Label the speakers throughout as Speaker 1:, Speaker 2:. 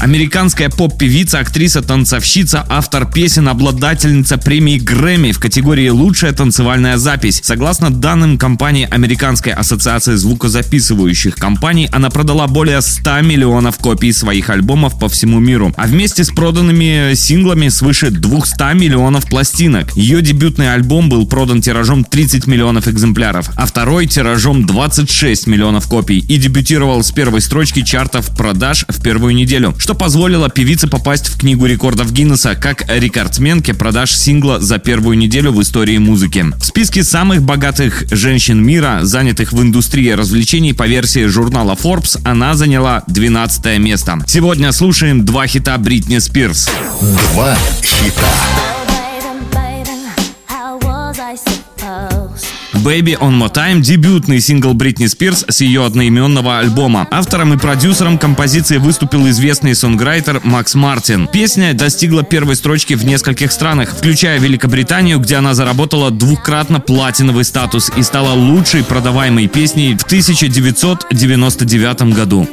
Speaker 1: Американская поп-певица, актриса, танцовщица, автор песен, обладательница премии Грэмми в категории «Лучшая танцевальная запись». Согласно данным компании Американской ассоциации звукозаписывающих компаний, она продала более 100 миллионов копий своих альбомов по всему миру. А вместе с проданными синглами свыше 200 миллионов пластинок. Ее дебютный альбом был продан тиражом 30 миллионов экземпляров, а второй тиражом 26 миллионов копий и дебютировал с первой строчки чартов продаж в первую неделю, что позволило певице попасть в книгу рекордов Гиннесса как рекордсменке продаж сингла за первую неделю в истории музыки. В списке самых богатых женщин мира, занятых в индустрии развлечений по версии журнала Forbes, она заняла 12 место. Сегодня слушаем два хита Бритни Спирс.
Speaker 2: Два хита.
Speaker 1: Baby on My Time – дебютный сингл Бритни Спирс с ее одноименного альбома. Автором и продюсером композиции выступил известный сонграйтер Макс Мартин. Песня достигла первой строчки в нескольких странах, включая Великобританию, где она заработала двукратно платиновый статус и стала лучшей продаваемой песней в 1999 году.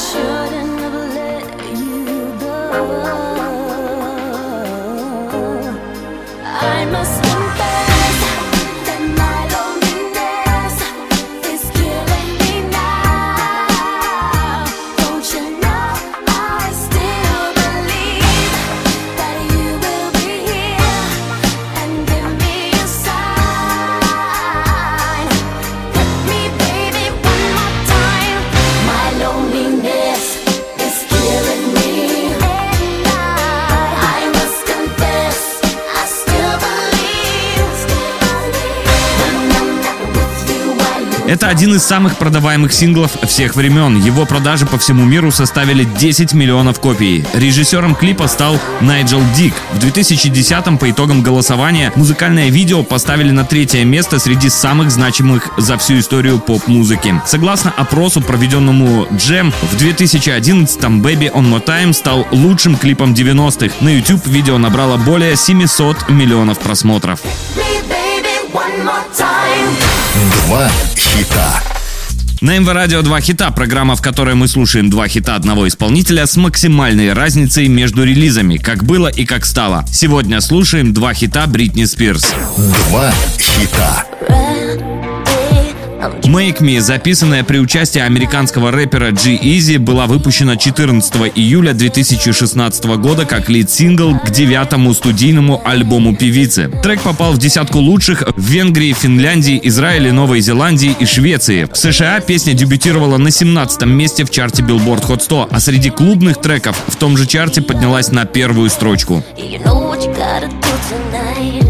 Speaker 3: Shouldn't have let you go.
Speaker 1: Это один из самых продаваемых синглов всех времен. Его продажи по всему миру составили 10 миллионов копий. Режиссером клипа стал Найджел Дик. В 2010-м по итогам голосования музыкальное видео поставили на третье место среди самых значимых за всю историю поп-музыки. Согласно опросу, проведенному Джем, в 2011-м Baby on My Time стал лучшим клипом 90-х. На YouTube видео набрало более 700 миллионов просмотров.
Speaker 2: Два хита.
Speaker 1: На МВ Радио 2 хита, программа, в которой мы слушаем два хита одного исполнителя с максимальной разницей между релизами, как было и как стало. Сегодня слушаем два хита Бритни Спирс.
Speaker 2: Два хита.
Speaker 1: Make Me, записанная при участии американского рэпера G-Eazy, была выпущена 14 июля 2016 года как лид-сингл к девятому студийному альбому певицы. Трек попал в десятку лучших в Венгрии, Финляндии, Израиле, Новой Зеландии и Швеции. В США песня дебютировала на 17 месте в чарте Billboard Hot 100, а среди клубных треков в том же чарте поднялась на первую строчку.
Speaker 3: You know what you gotta do.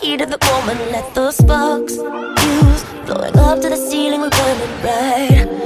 Speaker 3: heat of the moment. Let those sparks fuse. Blowing up to the ceiling, we're burning bright.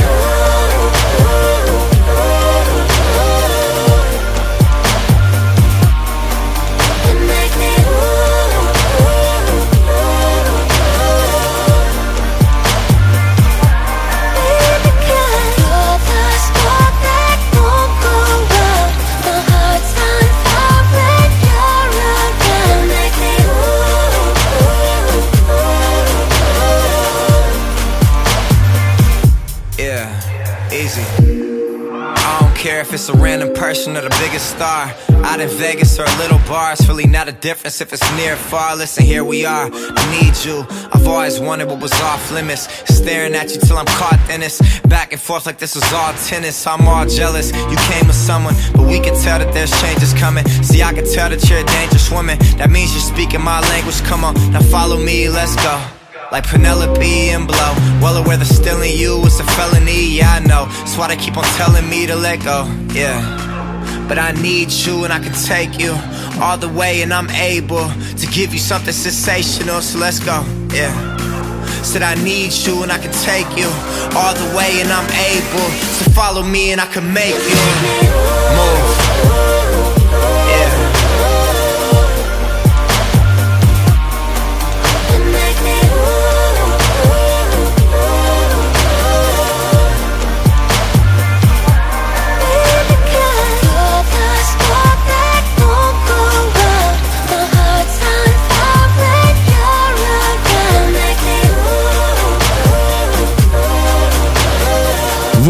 Speaker 4: if it's a random person or the biggest star. Out in Vegas or a little bar, it's really not a difference if it's near or far. Listen, here we are. I need you. I've always wanted what was off limits. Staring at you till I'm caught in this. Back and forth like this was all tennis. I'm all jealous. You came with someone, but we can tell that there's changes coming. See, I can tell that you're a dangerous woman. That means you're speaking my language. Come on, now follow me, let's go like Penelope and Blow. Well aware that stealing you is a felony, yeah, I know. That's why they keep on telling me to let go, yeah. But I need you and I can take you all the way, and I'm able to give you something sensational, so let's go, yeah. Said I need you and I can take you all the way, and I'm able to follow me and I can make you move.